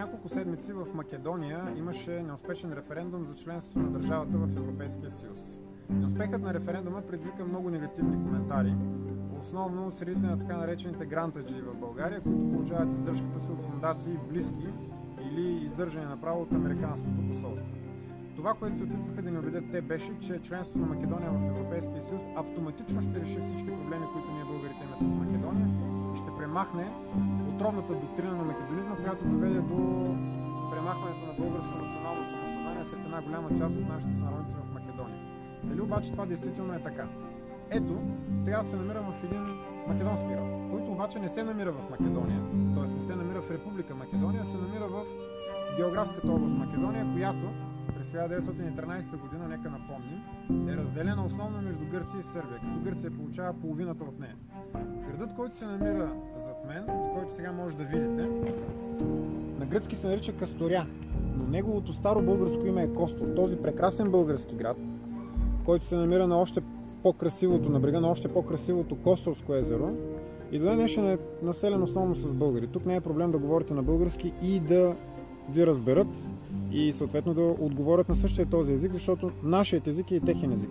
няколко седмици в Македония имаше неуспешен референдум за членството на държавата в Европейския съюз. Неуспехът на референдума предизвика много негативни коментари, основно от средите на така наречените грантаджи в България, които получават издържката си от фундации близки или издържане на право от Американското посолство. Това, което се опитваха да ни убедят те, беше, че членството на Македония в Европейския съюз автоматично ще реши всички проблеми, които ние българите имаме с Македония премахне отровната доктрина на македонизма, която доведе до премахването на българско национално самосъзнание след една голяма част от нашите сънародници в Македония. Дали обаче това действително е така? Ето, сега се намирам в един македонски град, който обаче не се намира в Македония, т.е. не се намира в Република Македония, се намира в географската област Македония, която през 1913 година, нека напомним, е разделена основно между Гърция и Сърбия, като Гърция получава половината от нея. Градът, който се намира зад мен и който сега може да видите, на гръцки се нарича Касторя, но неговото старо българско име е Костол. Този прекрасен български град, който се намира на още по-красивото, на брега на още по-красивото Костолско езеро и до днес е населен основно с българи. Тук не е проблем да говорите на български и да ви разберат и съответно да отговорят на същия този език, защото нашият език е и техен език.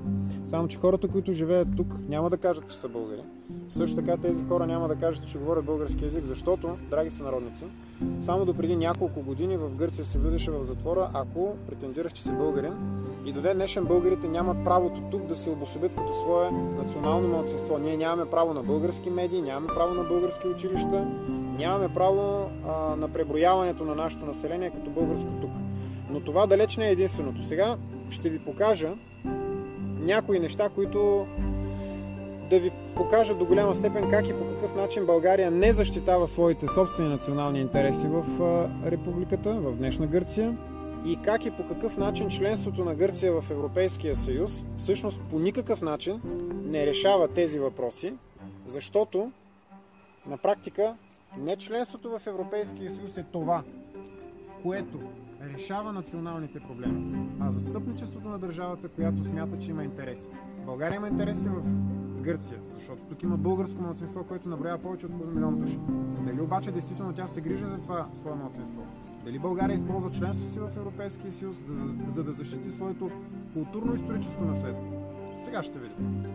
Само, че хората, които живеят тук, няма да кажат, че са българи. Също така тези хора няма да кажат, че говорят български язик, защото, драги са народници, само до преди няколко години в Гърция се влизаше в затвора, ако претендираш, че си българин. И до ден днешен българите нямат правото тук да се обособят като свое национално младсинство. Ние нямаме право на български медии, нямаме право на български училища, нямаме право а, на преброяването на нашето население като българско тук. Но това далеч не е единственото. Сега ще ви покажа някои неща, които да ви покажат до голяма степен как и по какъв начин България не защитава своите собствени национални интереси в републиката, в днешна Гърция и как и по какъв начин членството на Гърция в Европейския съюз всъщност по никакъв начин не решава тези въпроси, защото на практика не членството в Европейския съюз е това, което решава националните проблеми, а застъпничеството на държавата, която смята, че има интереси. България има интереси в Гърция, защото тук има българско младсинство, което наброява повече от половин милион души. Дали обаче действително тя се грижи за това свое младсинство? Дали България използва членството си в Европейския съюз, за, за да защити своето културно-историческо наследство? Сега ще видим.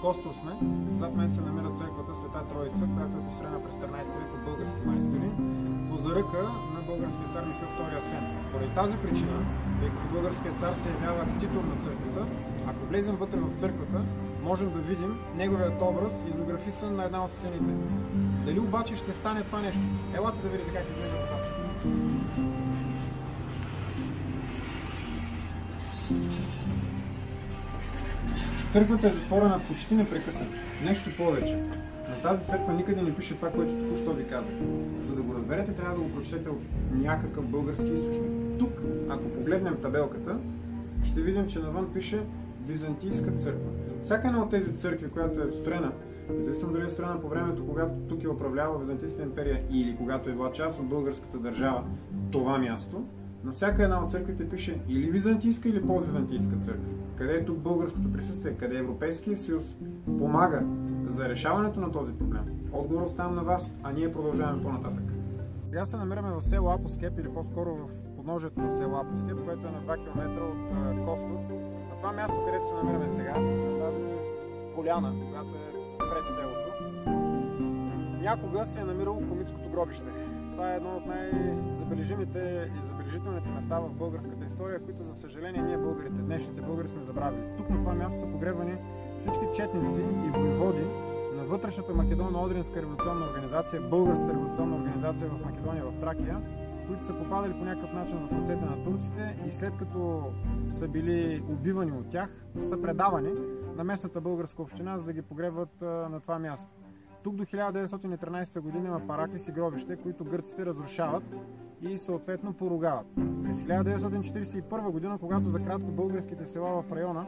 Костор сме. Зад мен се намира църквата Света Троица, която е построена през 13 век от български майстори по заръка на българския цар Михаил II Асен. Поради тази причина, тъй като българският цар се явява титул на църквата, ако влезем вътре в църквата, можем да видим неговият образ изографисан на една от стените. Дали обаче ще стане това нещо? Елате да видите как изглежда това. Църквата е затворена почти непрекъснато. Нещо повече. На тази църква никъде не пише това, което току-що ви казах. За да го разберете, трябва да го прочетете от някакъв български източник. Тук, ако погледнем табелката, ще видим, че навън пише Византийска църква. Всяка една от тези църкви, която е строена, независимо дали е строена по времето, когато тук е управлява Византийската империя или когато е била част от българската държава, това място, на всяка една от църквите пише или византийска, или поствизантийска църква. Къде е тук българското присъствие? Къде Европейския съюз помага за решаването на този проблем? Отговор оставям на вас, а ние продължаваме по-нататък. Сега се намираме в село Апоскеп или по-скоро в подножието на село Апоскеп, което е на 2 км от Костов. На това място, където се намираме сега, на тази поляна, която е пред селото, някога се е намирало комитското гробище това е едно от най-забележимите и забележителните места в българската история, които за съжаление ние българите, днешните българи сме забравили. Тук на това място са погребани всички четници и воеводи на вътрешната Македонно-Одринска революционна организация, българска революционна организация в Македония, в Тракия, които са попадали по някакъв начин в ръцете на турците и след като са били убивани от тях, са предавани на местната българска община, за да ги погребват на това място. Тук до 1913 година има параклиси гробище, които гърците разрушават и съответно поругават. През 1941 година, когато за кратко българските села в района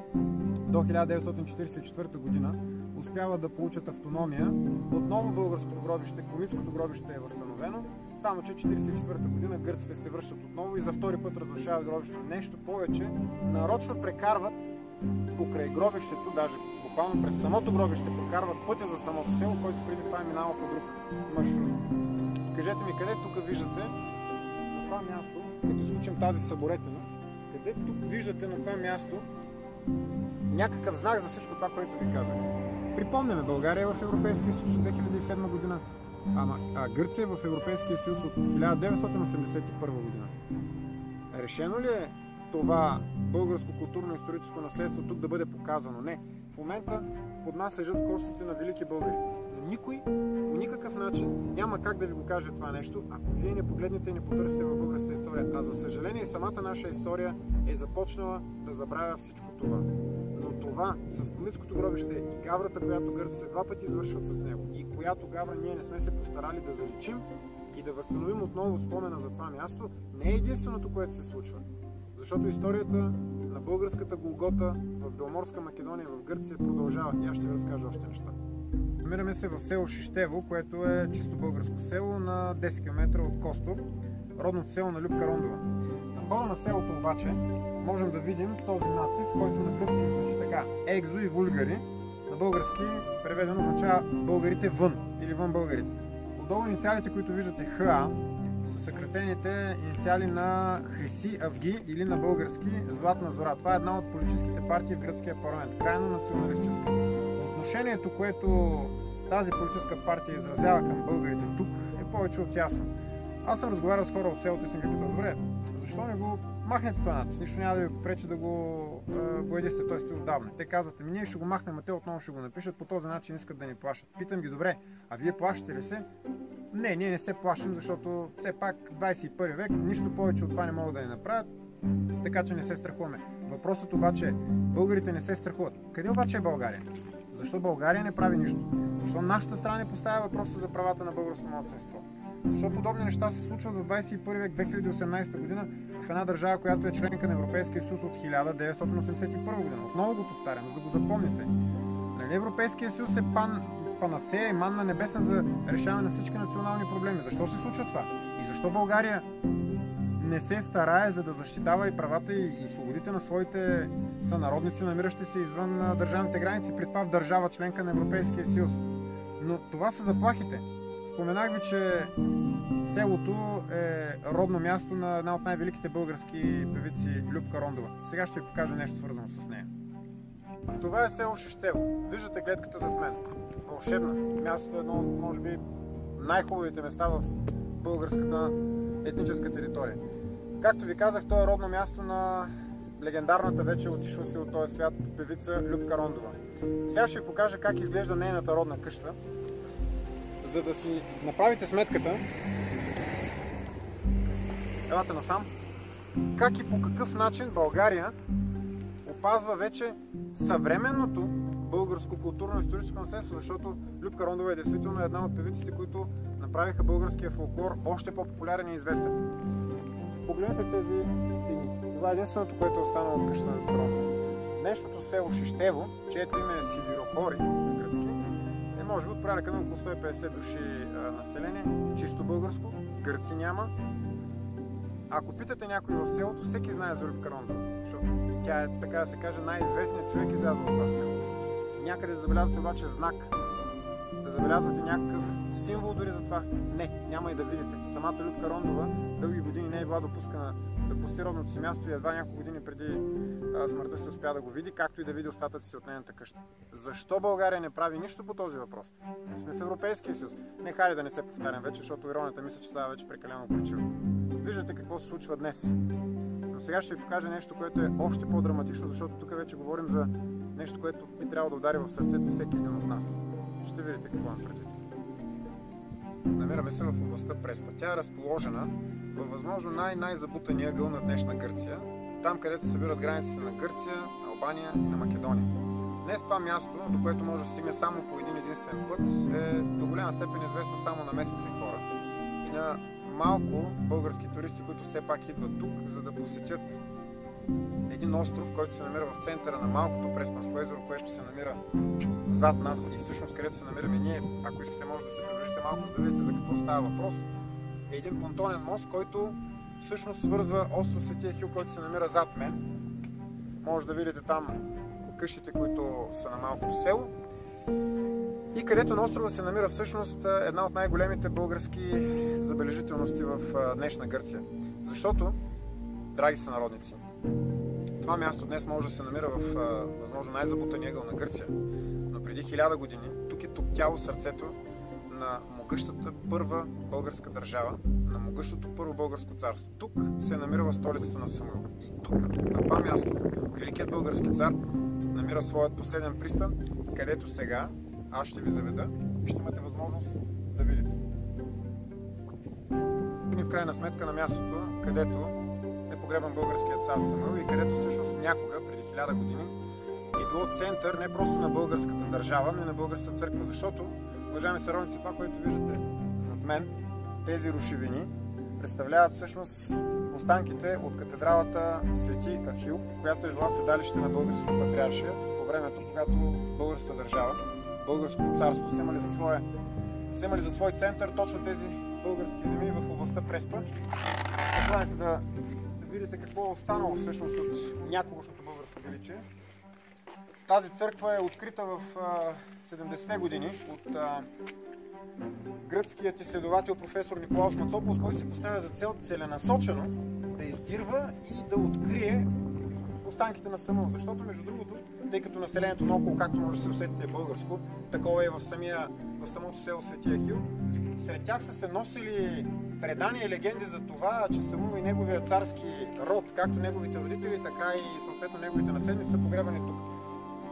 до 1944 година успяват да получат автономия, отново българското гробище, комитското гробище е възстановено, само че 1944 година гърците се връщат отново и за втори път разрушават гробището. Нещо повече, нарочно прекарват покрай гробището, даже буквално през самото гробище прокарват пътя за самото село, който преди това е минало по друг маршрут. Кажете ми къде тук виждате това място, като излучим тази съборетина, къде тук виждате на това място някакъв знак за всичко това, което ви казах. Припомняме, България е в Европейския съюз от 2007 година, а, а Гърция е в Европейския съюз от 1981 година. Решено ли е това българско културно-историческо наследство тук да бъде показано? Не. В момента под нас лежат костите на велики българи. Но никой по никакъв начин няма как да ви го каже това нещо, ако вие не погледнете и не потърсите в българската история. А за съжаление самата наша история е започнала да забравя всичко това. Но това с Комитското гробище и гаврата, която гърците два пъти извършват с него и която гавра ние не сме се постарали да заличим и да възстановим отново спомена за това място, не е единственото, което се случва. Защото историята на българската Голгота в Белморска Македония в Гърция продължава. И аз ще ви разкажа още неща. Намираме се в село Шиштево, което е чисто българско село на 10 км от Костов, родното село на Любка Рондова. На входа на селото обаче можем да видим този надпис, който на гръцки значи така Екзо и вулгари. На български преведено означава българите вън или вън българите. Отдолу инициалите, които виждате ХА, са съкратените инициали на Хриси Авги или на български Златна зора. Това е една от политическите партии в гръцкия парламент. Крайно националистическа. Отношението, което тази политическа партия изразява към българите тук е повече от ясно. Аз съм разговарял с хора от селото и съм ги питал, добре, защо не го махнете това надпис? Нищо няма да ви пречи да го, едисте този стил отдавна. Те казват, ми ние ще го махнем, а те отново ще го напишат, по този начин искат да ни плашат. Питам ги, добре, а вие плащате ли се? Не, ние не се плашим, защото все пак 21 век, нищо повече от това не могат да ни направят, така че не се страхуваме. Въпросът обаче е, българите не се страхуват. Къде обаче е България? Защо България не прави нищо? Защо нашата страна не поставя въпроса за правата на българското младсенство? Защо подобни неща се случват в 21 век 2018 година в една държава, която е членка на Европейския съюз от 1981 година? Отново го повтарям, за да го запомните. Нали Европейския съюз е пан, панацея и манна небесна за решаване на всички национални проблеми. Защо се случва това? И защо България не се старае за да защитава и правата и, и свободите на своите сънародници, намиращи се извън държавните граници, при това в държава членка на Европейския съюз. Но това са заплахите. Споменах ви, че селото е родно място на една от най-великите български певици Любка Рондова. Сега ще ви покажа нещо свързано с нея. Това е село Шещево. Виждате гледката зад мен. Вълшебна. Мястото е едно от, може би, най-хубавите места в българската етническа територия. Както ви казах, то е родно място на легендарната вече отишла си от този свят певица Любка Рондова. Сега ще ви покажа как изглежда нейната родна къща, за да си направите сметката. Елате насам. Как и по какъв начин България опазва вече съвременното българско културно-историческо наследство, защото Любка Рондова е действително една от певиците, които направиха българския фолклор още по-популярен и известен. Погледнете тези стени. Това е единственото, което е останало от къщата на. Днешното село Шищево, чието име е Сидиропори на гръцки, може би от порядъка на около 150 души население, чисто българско, гърци няма. Ако питате някой в селото, всеки знае за Любка Рондова, защото тя е, така да се каже, най-известният човек излязъл от това село. Някъде да забелязвате обаче знак, да забелязвате някакъв символ дори за това. Не, няма и да видите. Самата Любка Рондова дълги години не е била допускана да пости родното си място и едва няколко години преди смъртта си успя да го види, както и да види остатъци си от нейната къща. Защо България не прави нищо по този въпрос? Не сме в Европейския съюз. Не хайде да не се повтарям вече, защото иронията мисля, че става вече прекалено горчиво. Виждате какво се случва днес. Но сега ще ви покажа нещо, което е още по-драматично, защото тук вече говорим за нещо, което би трябвало да удари в сърцето всеки един от нас. Ще видите какво имам предвид. Намираме се в областта Преспа. Тя е разположена във възможно най-най-забутания ъгъл на днешна Гърция, там където се събират границите на Гърция, Албания и на Македония. Днес това място, до което може да стигне само по един единствен път, е до голяма степен известно само на местните хора и на малко български туристи, които все пак идват тук, за да посетят един остров, който се намира в центъра на малкото Преспанско езеро, което се намира зад нас и всъщност където се намираме ние, ако искате може да се приближите малко, за да видите за какво става въпрос, е един понтонен мост, който всъщност свързва остров Светия Хил, който се намира зад мен. Може да видите там къщите, които са на малкото село. И където на острова се намира всъщност една от най-големите български забележителности в днешна Гърция. Защото, драги сънародници, това място днес може да се намира в възможно най-забутания ъгъл на Гърция. Но преди хиляда години тук е топтяло сърцето на могъщата първа българска държава, на могъщото първо българско царство. Тук се намира в столицата на Самуил. И тук, на това място, великият български цар намира своят последен пристан, където сега аз ще ви заведа и ще имате възможност да видите. И в крайна сметка на мястото, където е погребан българският цар Самуил и където всъщност някога, преди хиляда години, е било център не просто на българската държава, но и на българската църква. Защото, уважаеми съровници, това, което виждате зад мен, тези рушевини, представляват всъщност останките от катедралата Свети Ахил, която е била седалище на българската патриаршия по времето, когато българската държава, българското царство вземали за, своя, вземали за свой център точно тези български земи в областта Преспа. Предлагате да, да видите какво е останало всъщност от някогашното българско величие. Тази църква е открита в 70-те години от а, гръцкият изследовател професор Николаус Мацополос, който се поставя за цел целенасочено да издирва и да открие останките на Самуил. Защото, между другото, тъй като населението наоколо, както може да се усетите, е българско, такова е в, самия, в самото село Светия Хил, сред тях са се носили предания и легенди за това, че Самуил и неговия царски род, както неговите родители, така и съответно неговите наследници са погребани тук.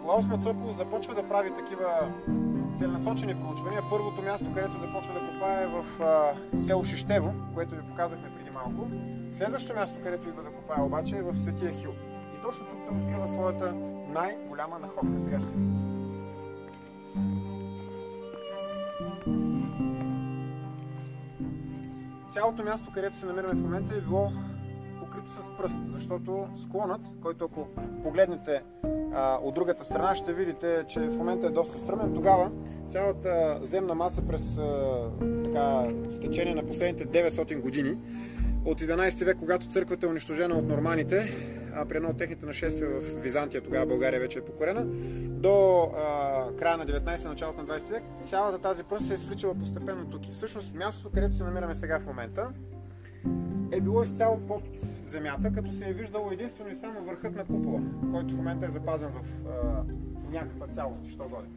Клаус Мацополос започва да прави такива целенасочени проучвания. Първото място, където започва да копае е в а, село Шищево, което ви показахме преди малко. Следващото място, където идва да копае обаче е в Светия Хил. И точно тук той открива своята най-голяма находка. Сега ще Цялото място, където се намираме в момента е било покрито с пръст, защото склонът, който ако погледнете а, от другата страна, ще видите, че в момента е доста стръмен. Тогава цялата земна маса през а, така, в течение на последните 900 години от 11 век, когато църквата е унищожена от норманите, а при едно от техните нашествия в Византия, тогава България вече е покорена, до а, края на 19 началото на 20 век, цялата тази пръст се е свличала постепенно тук. И всъщност мястото, където се намираме сега в момента, е било изцяло под земята, като се е виждало единствено и само върхът на купола, който в момента е запазен в а, някаква цялост, що годе.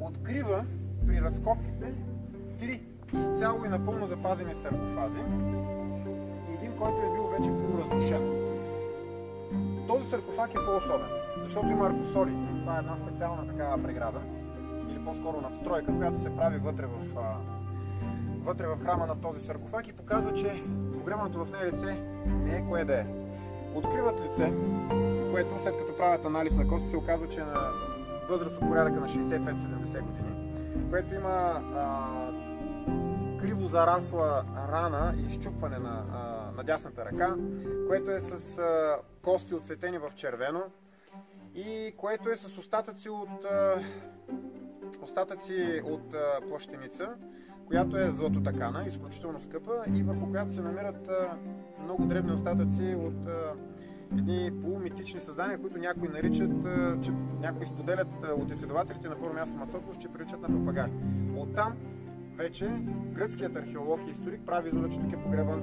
Открива при разкопките три изцяло и напълно запазени саркофази и един, който е бил вече полуразрушен. Този саркофаг е по-особен, защото има аркосоли. Това е една специална такава преграда, или по-скоро надстройка, която се прави вътре в, вътре в храма на този саркофаг и показва, че погребаното в нея лице не е кое да е. Откриват лице, което след като правят анализ на кости се оказва, че е на възраст от порядъка на 65-70 години, което има а, криво зарасла рана и изчупване на, на дясната ръка, което е с а, кости отцветени в червено и което е с остатъци от, а, остатъци от а, плащеница, която е златотакана, изключително скъпа и върху която се намират много дребни остатъци от едни полумитични създания, които някои наричат, че някои споделят от изследователите на първо място Мацокос, че приличат на папагаи. Оттам вече гръцкият археолог и историк прави извода, че тук е погребан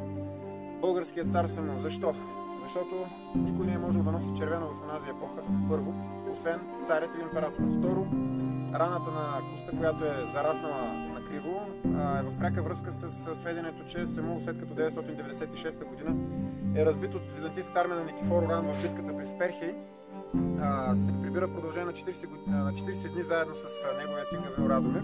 българският цар Самон. Защо? Защото никой не е можел да носи червено в онази епоха, първо, освен царят или император. Второ, раната на коста, която е зараснала на криво, е в пряка връзка с сведението, че Самуил след като 996 година е разбит от византийската армия на Никифор Оран в битката при Сперхей, се прибира в продължение на 40, на 40 дни заедно с неговия син Гаврил Радомир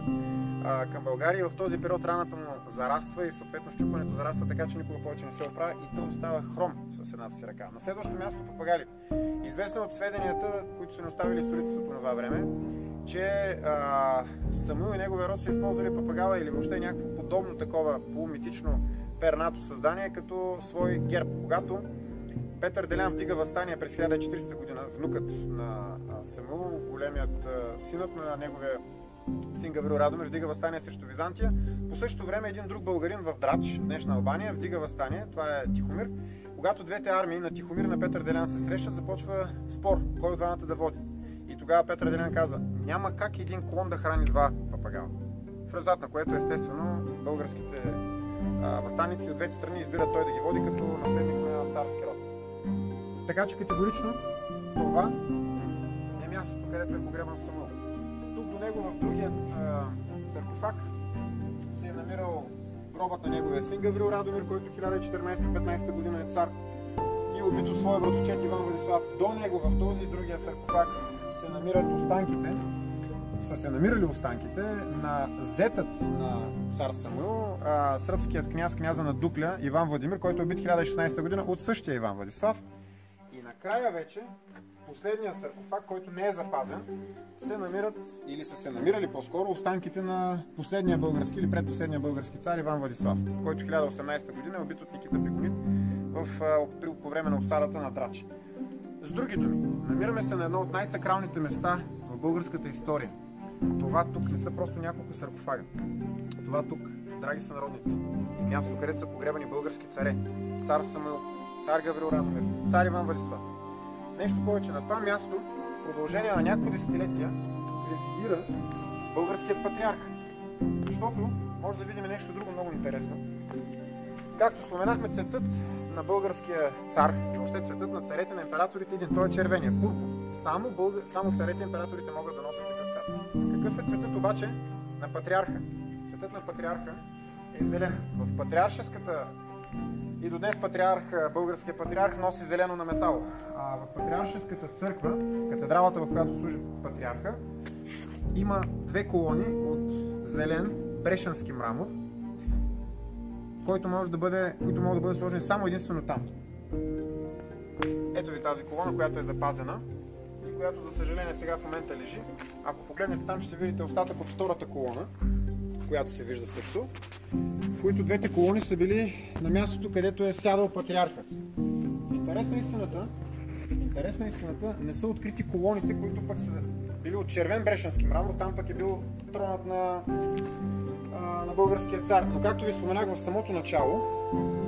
към България. В този период раната му зараства и съответно щупването зараства така, че никога повече не се оправя и той остава хром с едната си ръка. На следващо място папагали. Известно от сведенията, които са ни оставили историците по това време, че а, Самуил и неговия род са използвали папагала или въобще някакво подобно такова полумитично пернато създание като свой герб. Когато Петър Делян вдига възстание през 1400 година, внукът на Самуил, големият синът на неговия син Гаврил Радомир вдига възстание срещу Византия. По същото време един друг българин в Драч, днешна Албания, вдига възстание. Това е Тихомир. Когато двете армии на Тихомир и на Петър Делян се срещат, започва спор, кой от двамата да води. Тогава Петър Делян казва, няма как един клон да храни два папагала. В резултат на което естествено българските а, възстанници от двете страни избират той да ги води като наследник на царски род. Така че категорично това е мястото, където е погребан Самуил. Тук до него в другия саркофаг се е намирал гробът на неговия син Гаврил Радомир, който 1414-15 година е цар и убито своя братовчет Иван Владислав. До него в този другия саркофаг се намират останките, са се намирали останките на зетът на цар Самуил, а, сръбският княз, княза на Дукля, Иван Владимир, който е убит 1016 година от същия Иван Владислав. И накрая вече последният саркофаг, който не е запазен, се намират, или са се намирали по-скоро, останките на последния български или предпоследния български цар Иван Владислав, който 1018 година е убит от Никита Пигонит в, по време на обсадата на Драч. С други думи, намираме се на едно от най-сакралните места в българската история. Това тук не са просто няколко саркофага. Това тук, драги сънародници, е място, където са погребани български царе. Цар Самуил, цар Гаврил Радомир, цар Иван Владислав. Нещо повече, на това място, в продължение на няколко десетилетия, резидира българският патриарх. Защото може да видим нещо друго много интересно. Както споменахме, цветът на българския цар и въобще цветът на царете на императорите един. Той е червения, пурпур. Само, българ... Само царете императорите могат да носят такъв цвят. Какъв е цветът обаче на патриарха? Цветът на патриарха е зелен. В патриаршеската и до днес патриарх, българския патриарх носи зелено на метал. А в патриаршеската църква, катедралата, в която служи патриарха, има две колони от зелен брешански мрамор, който може да бъде, които могат да бъдат сложени само единствено там. Ето ви тази колона, която е запазена и която за съжаление сега в момента лежи. Ако погледнете там ще видите остатък от втората колона, която се вижда също, които двете колони са били на мястото, където е сядал патриархът. Интерес на истината, интерес на истината не са открити колоните, които пък са били от червен брешенски мрамор, там пък е бил тронът на на българския цар. Но както ви споменах в самото начало,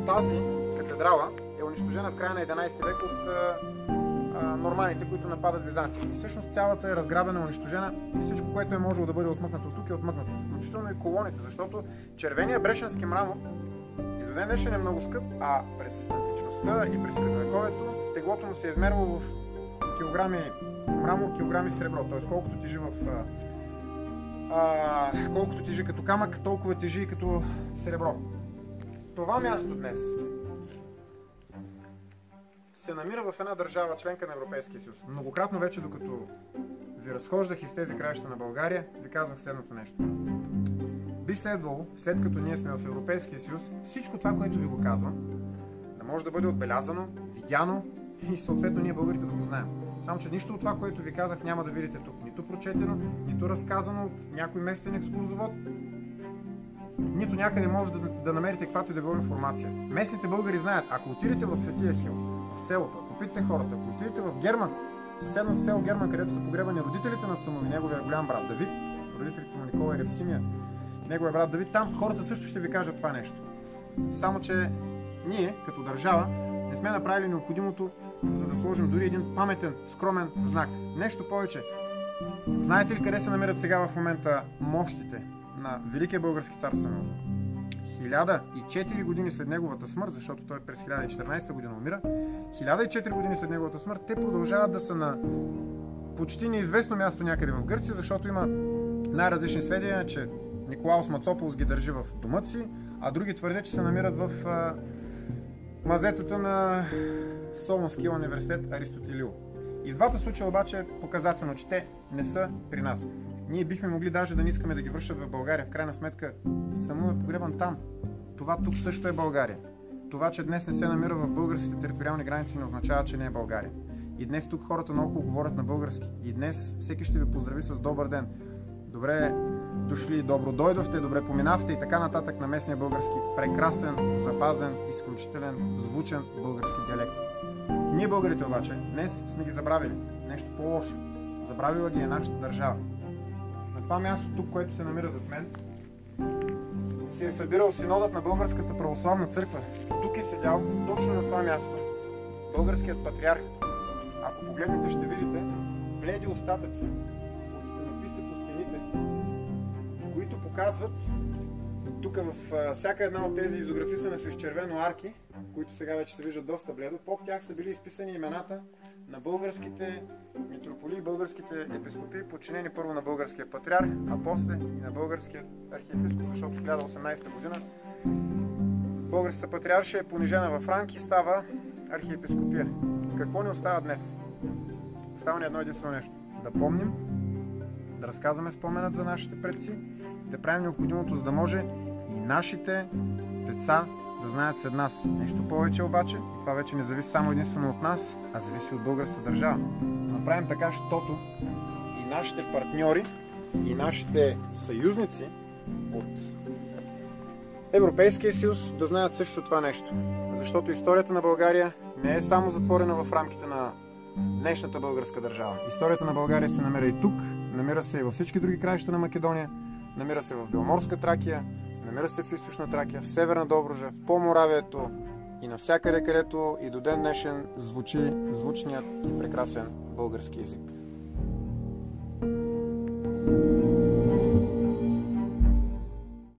тази катедрала е унищожена в края на 11 век от норманите, които нападат Византия. И всъщност цялата е разграбена, унищожена и всичко, което е можело да бъде отмъкнато тук е отмъкнато. Включително и колоните, защото червения брешенски мрамор и до ден днешен е много скъп, а през античността и през средновековието теглото му се е измервало в килограми мрамор, килограми сребро, т.е. колкото тежи в а, колкото тежи като камък, толкова тежи и като сребро. Това място днес се намира в една държава, членка на Европейския съюз. Многократно вече, докато ви разхождах из тези краища на България, ви казвах следното нещо. Би следвало, след като ние сме в Европейския съюз, всичко това, което ви го казвам, да може да бъде отбелязано, видяно и съответно ние българите да го знаем. Само, че нищо от това, което ви казах, няма да видите тук. Нито прочетено, нито разказано от някой местен екскурзовод, нито някъде може да, да намерите каквато и да било информация. Местните българи знаят, ако отидете в Светия Хил, в селото, ако питате хората, ако отидете в Герман, съседното село Герман, където са погребани родителите на Самуил и неговия голям брат Давид, родителите му Никола и Ревсимия, неговия брат Давид, там хората също ще ви кажат това нещо. Само, че ние, като държава, не сме направили необходимото, за да сложим дори един паметен, скромен знак. Нещо повече. Знаете ли къде се намират сега в момента мощите на Великия български цар Самуил? 1004 години след неговата смърт, защото той през 1014 година умира, 1004 години след неговата смърт, те продължават да са на почти неизвестно място някъде в Гърция, защото има най-различни сведения, че Николаус Мацополос ги държи в домът си, а други твърдят, че се намират в мазетата на Солонския университет Аристотелил. И в двата случая обаче е показателно, че те не са при нас. Ние бихме могли даже да не искаме да ги вършат в България. В крайна сметка, само е погребан там. Това тук също е България. Това, че днес не се намира в българските териториални граници, не означава, че не е България. И днес тук хората наоколо говорят на български. И днес всеки ще ви поздрави с добър ден. Добре дошли, добро дойдохте, добре поминавте и така нататък на местния български прекрасен, запазен, изключителен, звучен български диалект. Ние българите обаче днес сме ги забравили. Нещо по-лошо. Забравила ги е нашата държава. На това място тук, което се намира зад мен, се е събирал синодът на Българската православна църква. Тук е седял точно на това място българският патриарх. Ако погледнете, ще видите бледи остатъци които показват тук в всяка една от тези изографи са с червено арки, които сега вече се виждат доста бледо. Под тях са били изписани имената на българските митрополии, българските епископи, подчинени първо на българския патриарх, а после и на българския архиепископ, защото в 1018 година българската патриарша е понижена в ранг и става архиепископия. Какво ни остава днес? Остава ни едно единствено нещо. Да помним, да разказваме споменът за нашите предци, да правим необходимото, за да може и нашите деца да знаят след нас. Нещо повече обаче, това вече не зависи само единствено от нас, а зависи от българската държава. Да направим така, защото и нашите партньори, и нашите съюзници от Европейския съюз да знаят също това нещо. Защото историята на България не е само затворена в рамките на днешната българска държава. Историята на България се намира и тук, намира се и във всички други краища на Македония, намира се в Белморска Тракия, намира се в Източна Тракия, в Северна Добружа, в Поморавието и навсякъде, където и до ден днешен звучи звучният и прекрасен български язик.